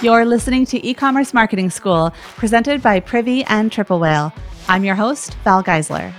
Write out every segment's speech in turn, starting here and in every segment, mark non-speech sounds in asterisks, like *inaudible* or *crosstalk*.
You're listening to e-commerce marketing school presented by Privy and Triple Whale. I'm your host, Val Geisler.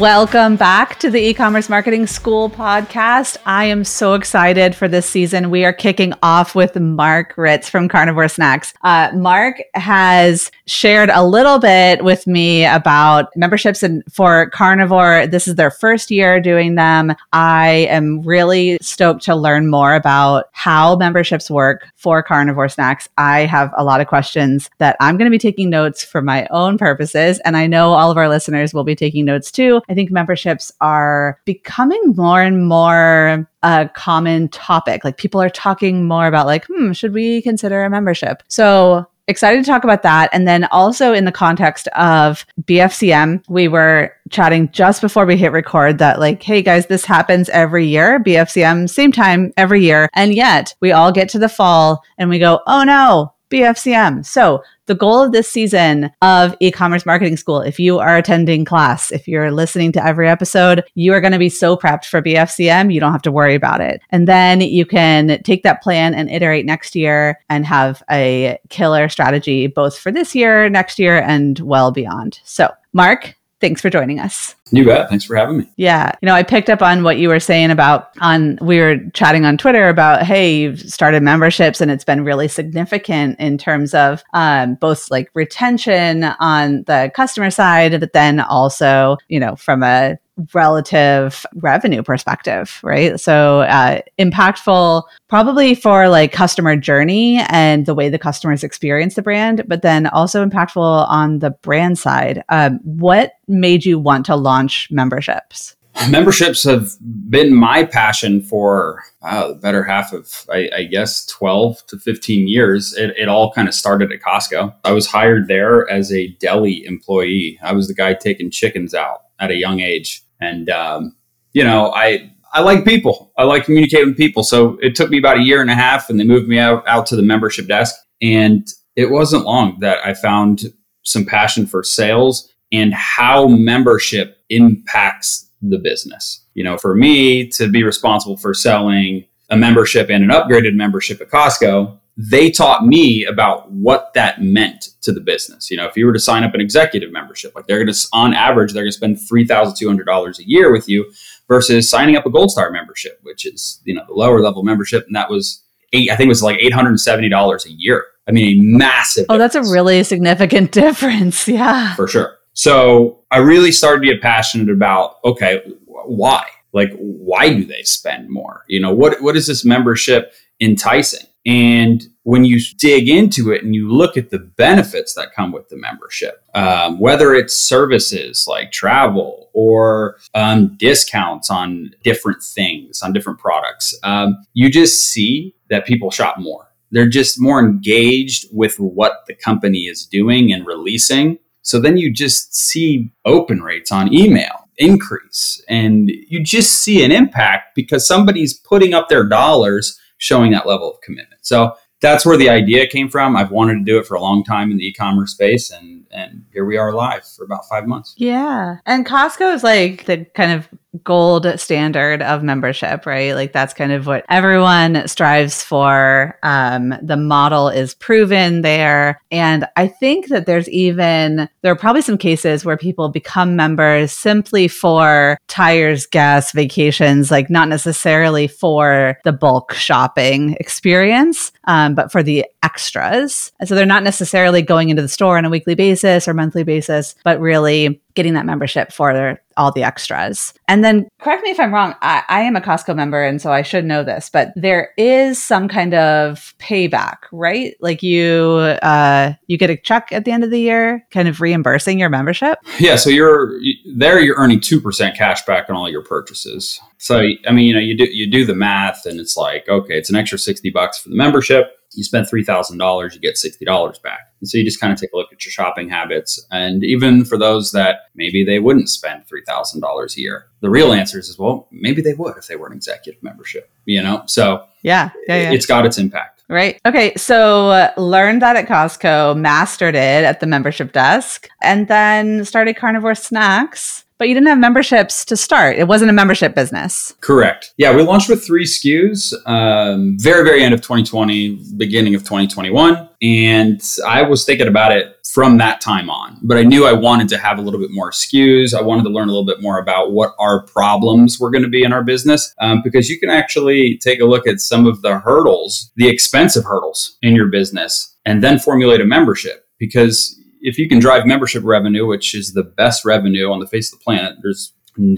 Welcome back to the e-commerce marketing school podcast. I am so excited for this season. We are kicking off with Mark Ritz from Carnivore Snax. Uh, Mark has shared a little bit with me about memberships and for Carnivore. This is their first year doing them. I am really stoked to learn more about how memberships work for Carnivore Snax. I have a lot of questions that I'm going to be taking notes for my own purposes, and I know all of our listeners will be taking notes too. I think memberships are becoming more and more a common topic. Like people are talking more about like, hmm, should we consider a membership? So excited to talk about that. And then also in the context of BFCM, we were chatting just before we hit record that, like, hey guys, this happens every year, BFCM, same time every year. And yet we all get to the fall and we go, oh no, BFCM. So the goal of this season of e-commerce marketing school, if you are attending class, if you're listening to every episode, you are going to be so prepped for BFCM, you don't have to worry about it. And then you can take that plan and iterate next year and have a killer strategy both for this year, next year, and well beyond. So, Mark, thanks for joining us. You bet. Thanks for having me. Yeah. You know, I picked up on what you were saying about on we were chatting on Twitter about, hey, you've started memberships and it's been really significant in terms of um, both like retention on the customer side, but then also, you know, from a relative revenue perspective, right? So uh, impactful probably for like customer journey and the way the customers experience the brand, but then also impactful on the brand side. Um, what made you want to launch memberships? *laughs* Memberships have been my passion for uh, the better half of, I, I, guess, 12 to 15 years. It, it all kind of started at Costco. I was hired there as a deli employee. I was the guy taking chickens out at a young age. And, um, you know, I, I like people. I like communicating with people. So it took me about a year and a half and they moved me out, out to the membership desk. And it wasn't long that I found some passion for sales and how membership impacts the business. You know, for me to be responsible for selling a membership and an upgraded membership at Costco, they taught me about what that meant to the business. You know, if you were to sign up an executive membership, like they're going to, on average, they're going to spend $3,200 a year with you versus signing up a gold star membership, which is, you know, the lower level membership. And that was eight, I think it was like $870 a year. I mean, a massive. Oh, difference. that's a really significant *laughs* difference. Yeah. For sure. So I really started to get passionate about, okay, why? Like, why do they spend more? You know, what, what is this membership enticing? And when you dig into it and you look at the benefits that come with the membership, um, whether it's services like travel or um, discounts on different things, on different products, um, you just see that people shop more. They're just more engaged with what the company is doing and releasing. So then you just see open rates on email increase and you just see an impact because somebody's putting up their dollars showing that level of commitment. So that's where the idea came from. I've wanted to do it for a long time in the e-commerce space and and here we are live for about 5 months. Yeah. And Costco is like the kind of gold standard of membership, right? Like that's kind of what everyone strives for. Um, the model is proven there. And I think that there's even, there are probably some cases where people become members simply for tires, gas, vacations, like not necessarily for the bulk shopping experience, um, but for the extras. And so they're not necessarily going into the store on a weekly basis or monthly basis, but really getting that membership for their, all the extras. And then, correct me if I'm wrong, I, I, am a Costco member, and so I should know this, but there is some kind of payback, right? Like you, uh, you get a check at the end of the year, kind of reimbursing your membership. Yeah, so you're there. You're earning two percent cash back on all your purchases. So I mean, you know, you do you do the math, and it's like, okay, it's an extra sixty bucks for the membership you spend $3,000, you get $60 back. And so you just kind of take a look at your shopping habits. And even for those that maybe they wouldn't spend $3,000 a year, the real answer is, well, maybe they would if they were an executive membership, you know? So yeah, yeah, yeah. it's got its impact. Right. Okay. So uh, learned that at Costco, mastered it at the membership desk, and then started Carnivore Snax but you didn't have memberships to start. It wasn't a membership business. Correct. Yeah, we launched with three SKUs, um, very, very end of 2020, beginning of 2021. And I was thinking about it from that time on. But I knew I wanted to have a little bit more SKUs. I wanted to learn a little bit more about what our problems were going to be in our business um, because you can actually take a look at some of the hurdles, the expensive hurdles in your business, and then formulate a membership. Because if you can drive membership revenue, which is the best revenue on the face of the planet, there's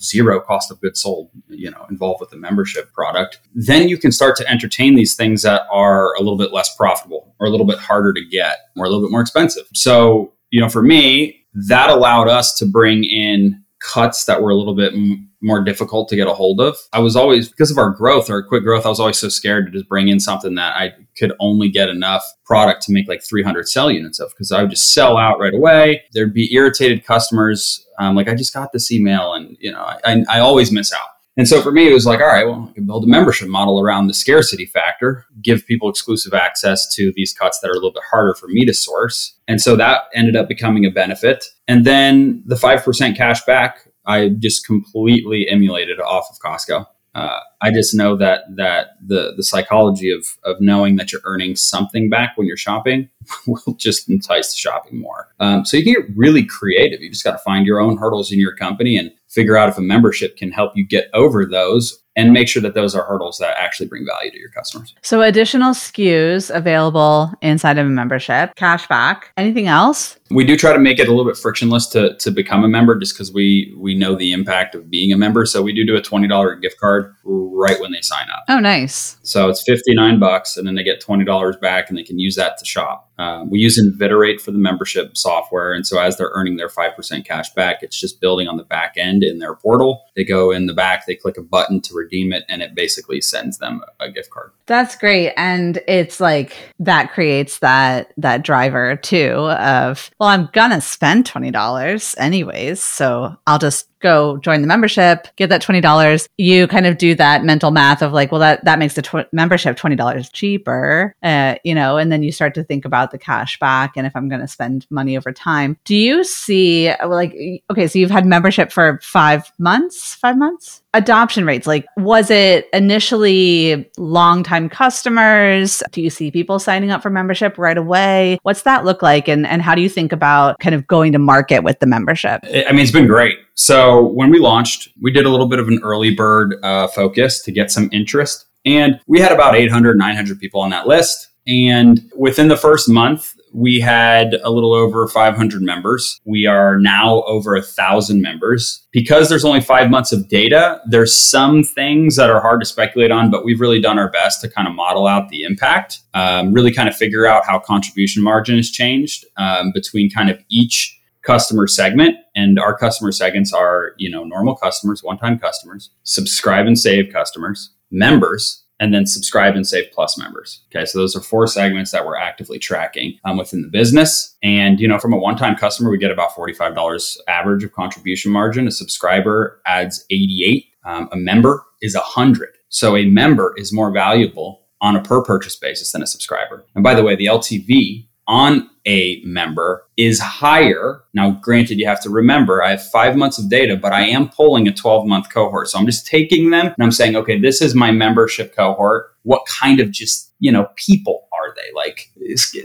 zero cost of goods sold you know involved with the membership product then you can start to entertain these things that are a little bit less profitable or a little bit harder to get or a little bit more expensive. So you know for me that allowed us to bring in cuts that were a little bit more difficult to get a hold of. I was always, because of our growth, our quick growth, I was always so scared to just bring in something that I could only get enough product to make like 300 cell units of because I would just sell out right away. There'd be irritated customers. Um, like, I just got this email and, you know, I, I, I always miss out. And so for me, it was like, all right, well, I can build a membership model around the scarcity factor, give people exclusive access to these cuts that are a little bit harder for me to source. And so that ended up becoming a benefit. And then the 5% cash back, I just completely emulated off of Costco. Uh, I just know that that the the psychology of of knowing that you're earning something back when you're shopping *laughs* will just entice the shopping more. Um, so you can get really creative. You just got to find your own hurdles in your company and figure out if a membership can help you get over those and make sure that those are hurdles that actually bring value to your customers. So additional SKUs available inside of a membership, cashback, anything else? We do try to make it a little bit frictionless to, to become a member just because we we know the impact of being a member. So we do do a $20 gift card right when they sign up. Oh, nice. So it's 59 bucks and then they get $20 back and they can use that to shop. Uh, we use Inviterate for the membership software. And so as they're earning their 5% cash back, it's just building on the back end in their portal. They go in the back, they click a button to redeem it, and it basically sends them a gift card. That's great. And it's like that creates that that driver too of, well, I'm gonna spend $20 anyways. So I'll just go join the membership, get that $20. You kind of do that mental math of like, well, that, that makes the tw- membership $20 cheaper, uh, you know, and then you start to think about the cash back and if I'm going to spend money over time. Do you see like, okay, so you've had membership for five months, five months? Adoption rates? Like was it initially long time customers? Do you see people signing up for membership right away? What's that look like? And, and how do you think about kind of going to market with the membership? I mean it's been great. So when we launched we did a little bit of an early bird uh, focus to get some interest. And we had about 800 900 people on that list and within the first month we had a little over 500 members. We are now over a thousand members. Because there's only five months of data, there's some things that are hard to speculate on, but we've really done our best to kind of model out the impact, um, really kind of figure out how contribution margin has changed um, between kind of each customer segment and our customer segments are you know normal customers one-time customers subscribe and save customers members and then subscribe and save plus members. Okay, so those are four segments that we're actively tracking um, within the business. And you know, from a one-time customer, we get about forty-five dollars average of contribution margin. A subscriber adds eighty-eight. Um, a member is a hundred. So a member is more valuable on a per purchase basis than a subscriber. And by the way, the LTV on a member is higher. Now, granted, you have to remember I have five months of data, but I am pulling a 12 month cohort. So I'm just taking them and I'm saying, okay, this is my membership cohort. What kind of just, you know, people are they? Like,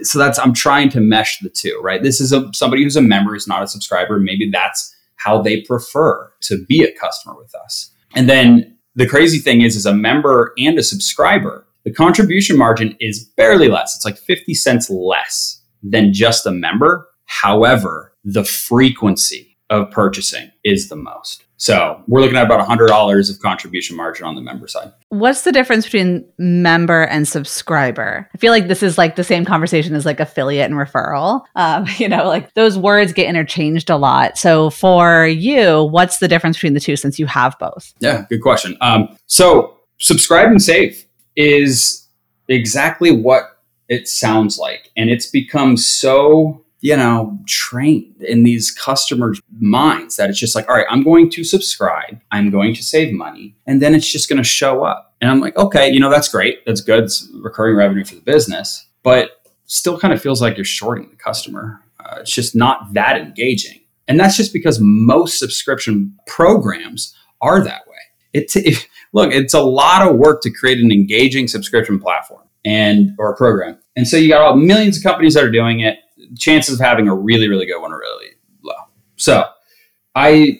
so that's, I'm trying to mesh the two, right? This is a, somebody who's a member, who's not a subscriber. Maybe that's how they prefer to be a customer with us. And then the crazy thing is, as a member and a subscriber, the contribution margin is barely less. It's like 50 cents less than just a member. However, the frequency of purchasing is the most. So we're looking at about $100 of contribution margin on the member side. What's the difference between member and subscriber? I feel like this is like the same conversation as like affiliate and referral. Um, *laughs* you know, like those words get interchanged a lot. So for you, what's the difference between the two since you have both? Yeah, good question. Um, so subscribe and save is exactly what it sounds like. And it's become so, you know, trained in these customers' minds that it's just like, all right, I'm going to subscribe, I'm going to save money, and then it's just going to show up. And I'm like, okay, you know, that's great. That's good. It's recurring revenue for the business, but still kind of feels like you're shorting the customer. Uh, it's just not that engaging. And that's just because most subscription programs are that way. It, it, look, it's a lot of work to create an engaging subscription platform and or a program. And so you got all millions of companies that are doing it. Chances of having a really, really good one are really low. So I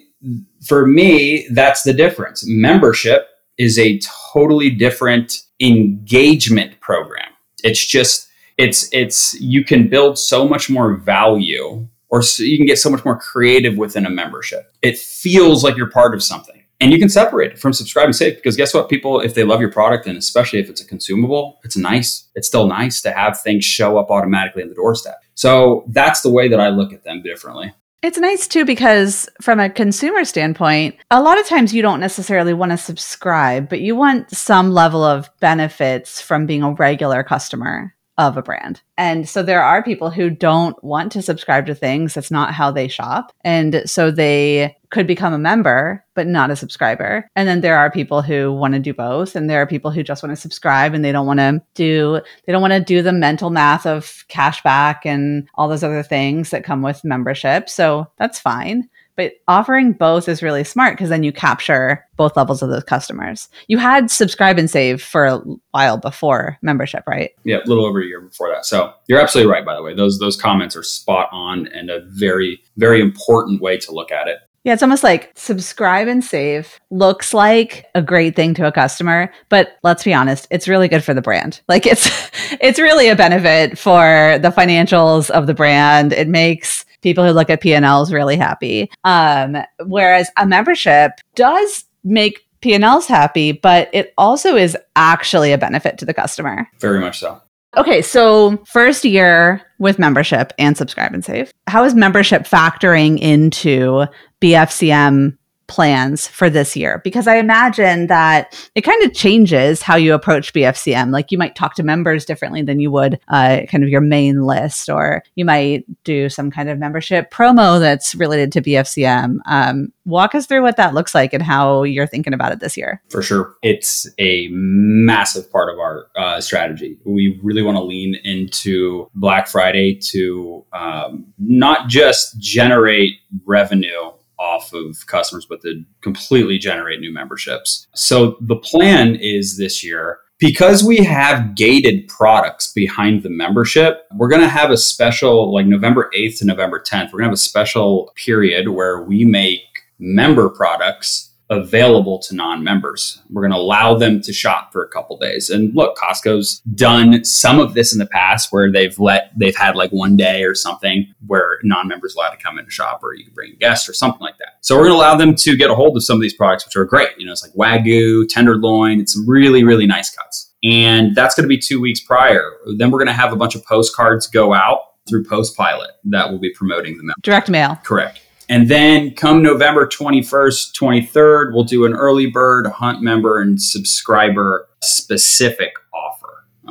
for me, that's the difference. Membership is a totally different engagement program. It's just it's it's you can build so much more value or so you can get so much more creative within a membership. It feels like you're part of something. And you can separate it from subscribe and save because guess what? People, if they love your product and especially if it's a consumable, it's nice. It's still nice to have things show up automatically in the doorstep. So that's the way that I look at them differently. It's nice too because from a consumer standpoint, a lot of times you don't necessarily want to subscribe, but you want some level of benefits from being a regular customer of a brand. And so there are people who don't want to subscribe to things. That's not how they shop. And so they could become a member, but not a subscriber. And then there are people who want to do both. And there are people who just want to subscribe and they don't want to do, they don't want to do the mental math of cashback and all those other things that come with membership. So that's fine. But offering both is really smart because then you capture both levels of those customers. You had subscribe and save for a while before membership, right? Yeah, a little over a year before that. So you're absolutely right. By the way, those those comments are spot on and a very very important way to look at it. Yeah, it's almost like subscribe and save looks like a great thing to a customer, but let's be honest, it's really good for the brand. *laughs* Like it's it's really a benefit for the financials of the brand. It makes people who look at P&Ls really happy. Um, whereas a membership does make P&Ls happy, but it also is actually a benefit to the customer. Very much so. Okay, so first year with membership and subscribe and save. How is membership factoring into BFCM plans for this year because I imagine that it kind of changes how you approach BFCM. Like you might talk to members differently than you would uh, kind of your main list, or you might do some kind of membership promo that's related to BFCM. Um, walk us through what that looks like and how you're thinking about it this year. For sure. It's a massive part of our uh, strategy. We really want to lean into Black Friday to um, not just generate revenue off of customers, but to completely generate new memberships. So the plan is this year because we have gated products behind the membership, we're going to have a special, like November 8th to November 10th, we're going to have a special period where we make member products available to non-members. We're going to allow them to shop for a couple days. And look, Costco's done some of this in the past where they've let they've had like one day or something where non-members allowed to come in and shop or you can bring guests or something like. So we're going to allow them to get a hold of some of these products which are great. You know, it's like wagyu, tenderloin, it's some really really nice cuts. And that's going to be 2 weeks prior. Then we're going to have a bunch of postcards go out through Postpilot that will be promoting the member. Direct mail. Correct. And then come November 21st, 23rd, we'll do an early bird, hunt member, and subscriber specific offer.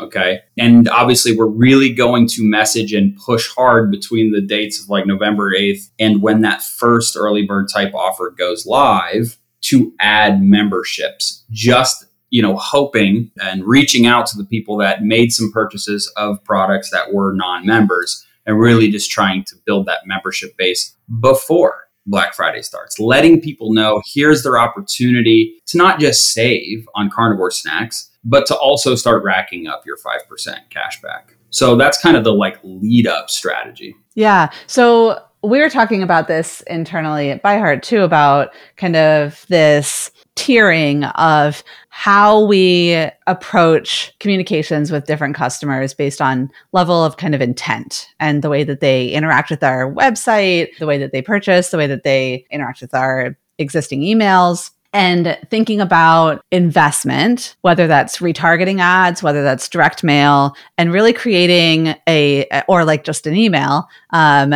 Okay. And obviously, we're really going to message and push hard between the dates of like November 8th and when that first early bird type offer goes live to add memberships, just you know, hoping and reaching out to the people that made some purchases of products that were non members and really just trying to build that membership base before Black Friday starts, letting people know here's their opportunity to not just save on carnivore snax, but to also start racking up your 5% cash back. So that's kind of the like lead up strategy. Yeah. So we were talking about this internally at ByHeart too about kind of this tiering of how we approach communications with different customers based on level of kind of intent and the way that they interact with our website, the way that they purchase, the way that they interact with our existing emails and thinking about investment, whether that's retargeting ads, whether that's direct mail, and really creating a, or like just an email, um,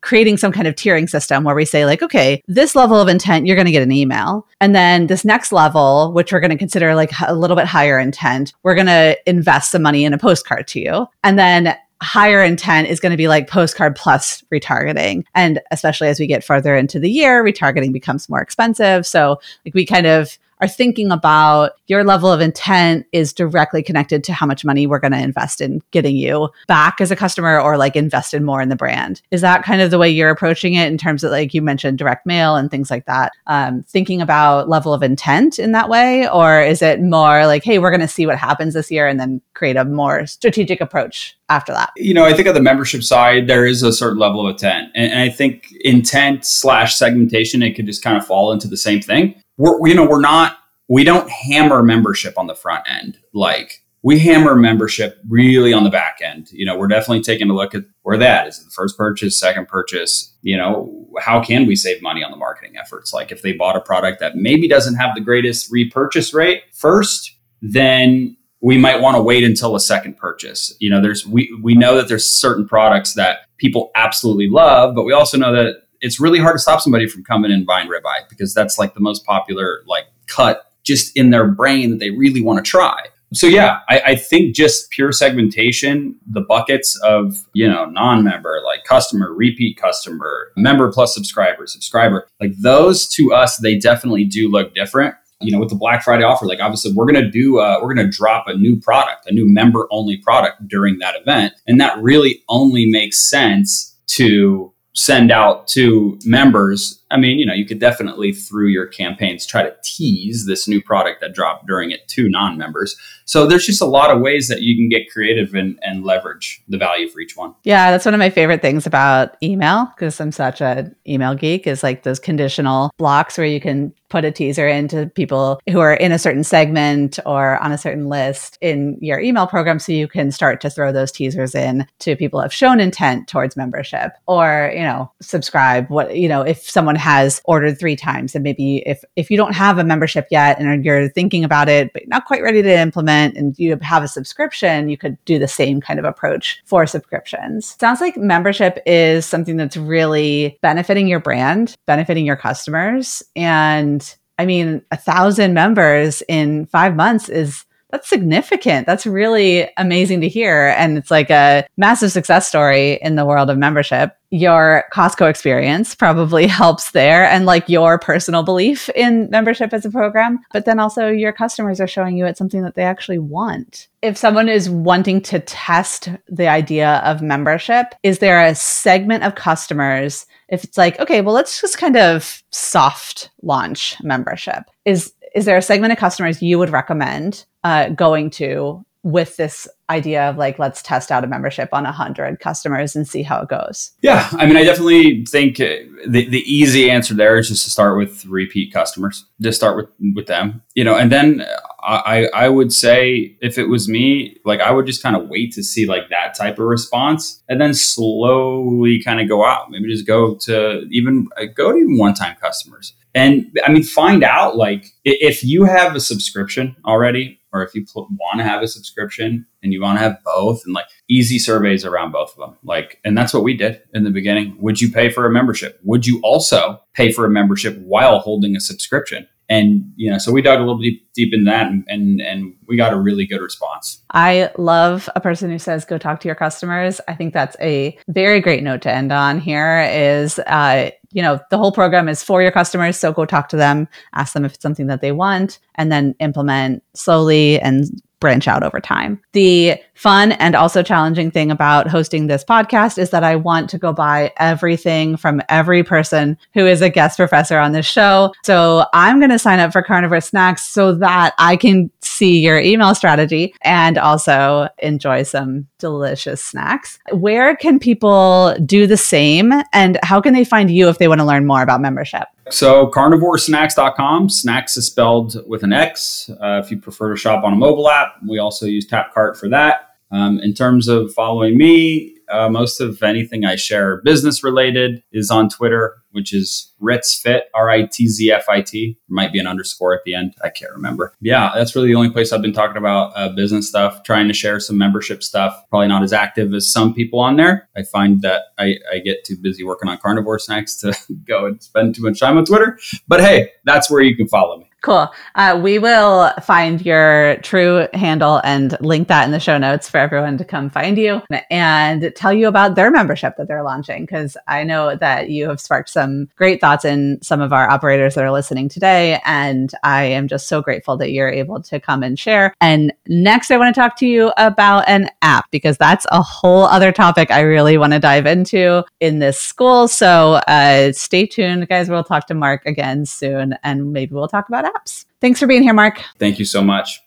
creating some kind of tiering system where we say, like, okay, this level of intent, you're going to get an email. And then this next level, which we're going to consider like a little bit higher intent, we're going to invest some money in a postcard to you. And then higher intent is going to be like postcard plus retargeting. And especially as we get further into the year, retargeting becomes more expensive. So like we kind of are thinking about your level of intent is directly connected to how much money we're going to invest in getting you back as a customer or like invested more in the brand. Is that kind of the way you're approaching it in terms of like you mentioned direct mail and things like that? Um, thinking about level of intent in that way? Or is it more like, hey, we're going to see what happens this year and then create a more strategic approach after that? You know, I think on the membership side, there is a certain level of intent. And, and I think intent slash segmentation, it could just kind of fall into the same thing. We're, you know, we're not, we don't hammer membership on the front end. Like we hammer membership really on the back end. You know, we're definitely taking a look at where that is the first purchase, second purchase. You know, how can we save money on the marketing efforts? Like if they bought a product that maybe doesn't have the greatest repurchase rate first, then we might want to wait until a second purchase. You know, there's we we know that there's certain products that people absolutely love, but we also know that it's really hard to stop somebody from coming in and buying ribeye because that's like the most popular like cut just in their brain that they really want to try. So yeah, I, I, think just pure segmentation, the buckets of you know non-member, like customer, repeat customer, member plus subscriber, subscriber, like those to us, they definitely do look different you know, with the Black Friday offer, like obviously we're to do, uh, we're to drop a new product, a new member only product during that event. And that really only makes sense to send out to members. I mean, you know, you could definitely through your campaigns try to tease this new product that dropped during it to non members. So there's just a lot of ways that you can get creative and, and leverage the value for each one. Yeah, that's one of my favorite things about email because I'm such an email geek is like those conditional blocks where you can put a teaser into people who are in a certain segment or on a certain list in your email program so you can start to throw those teasers in to people who have shown intent towards membership or you know subscribe what you know if someone has ordered three times. And maybe if if you don't have a membership yet and you're thinking about it but not quite ready to implement and you have a subscription you could do the same kind of approach for subscriptions. Sounds like membership is something that's really benefiting your brand benefiting your customers. And I mean, a thousand members in five months is that's significant. That's really amazing to hear. And it's like a massive success story in the world of membership. Your Costco experience probably *laughs* helps there and like your personal belief in membership as a program. But then also your customers are showing you it's something that they actually want. If someone is wanting to test the idea of membership, is there a segment of customers if it's like, okay, well, let's just kind of soft launch membership. Is is there a segment of customers you would recommend uh, going to with this idea of like let's test out a membership on 100 customers and see how it goes? Yeah i mean i definitely think uh, the, the easy answer there is just to start with repeat customers. Just start with with them you know and then i i would say if it was me like i would just kind of wait to see like that type of response and then slowly kind of go out maybe just go to even uh, go to even one time customers. And i mean find out like if you have a subscription already or if you pl- want to have a subscription and you want to have both and like easy surveys around both of them like and that's what we did in the beginning. Would you pay for a membership? Would you also pay for a membership while holding a subscription and you know so we dug a little deep deep in that and, and and we got a really good response. I love a person who says go talk to your customers. I think that's a very great note to end on here is uh you know the whole program is for your customers so go talk to them ask them if it's something that they want and then implement slowly and branch out over time. The fun and also challenging thing about hosting this podcast is that I want to go buy everything from every person who is a guest professor on this show. So I'm going to sign up for Carnivore Snax so that I can see your email strategy and also enjoy some delicious snacks. Where can people do the same and how can they find you if they want to learn more about membership? So carnivoresnax.com. Snacks is spelled with an X. Uh, if you prefer to shop on a mobile app, we also use Tapcart for that. Um, in terms of following me, uh, most of anything I share business related is on Twitter, which is Ritz Fit, R I T Z F I T. Might be an underscore at the end. I can't remember. Yeah, that's really the only place I've been talking about uh, business stuff, trying to share some membership stuff. Probably not as active as some people on there. I find that I, I get too busy working on carnivore snax to *laughs* go and spend too much time on Twitter. But hey, that's where you can follow me. Cool. Uh, we will find your true handle and link that in the show notes for everyone to come find you and tell you about their membership that they're launching. Because I know that you have sparked some great thoughts in some of our operators that are listening today. And I am just so grateful that you're able to come and share. And next, I want to talk to you about an app because that's a whole other topic I really want to dive into in this school. So uh, stay tuned, guys. We'll talk to Mark again soon and maybe we'll talk about apps. Thanks for being here, Mark. Thank you so much.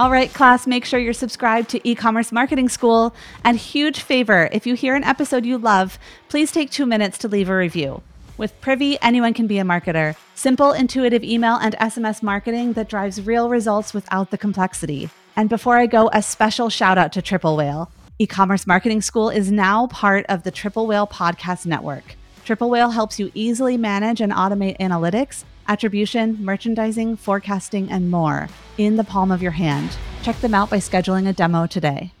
All right, class, make sure you're subscribed to e-commerce marketing school. And huge favor, if you hear an episode you love, please take two minutes to leave a review. With Privy, anyone can be a marketer. Simple, intuitive email and SMS marketing that drives real results without the complexity. And before I go, a special shout out to Triple Whale. E-commerce marketing school is now part of the Triple Whale podcast network. Triple Whale helps you easily manage and automate analytics attribution, merchandising, forecasting, and more in the palm of your hand. Check them out by scheduling a demo today.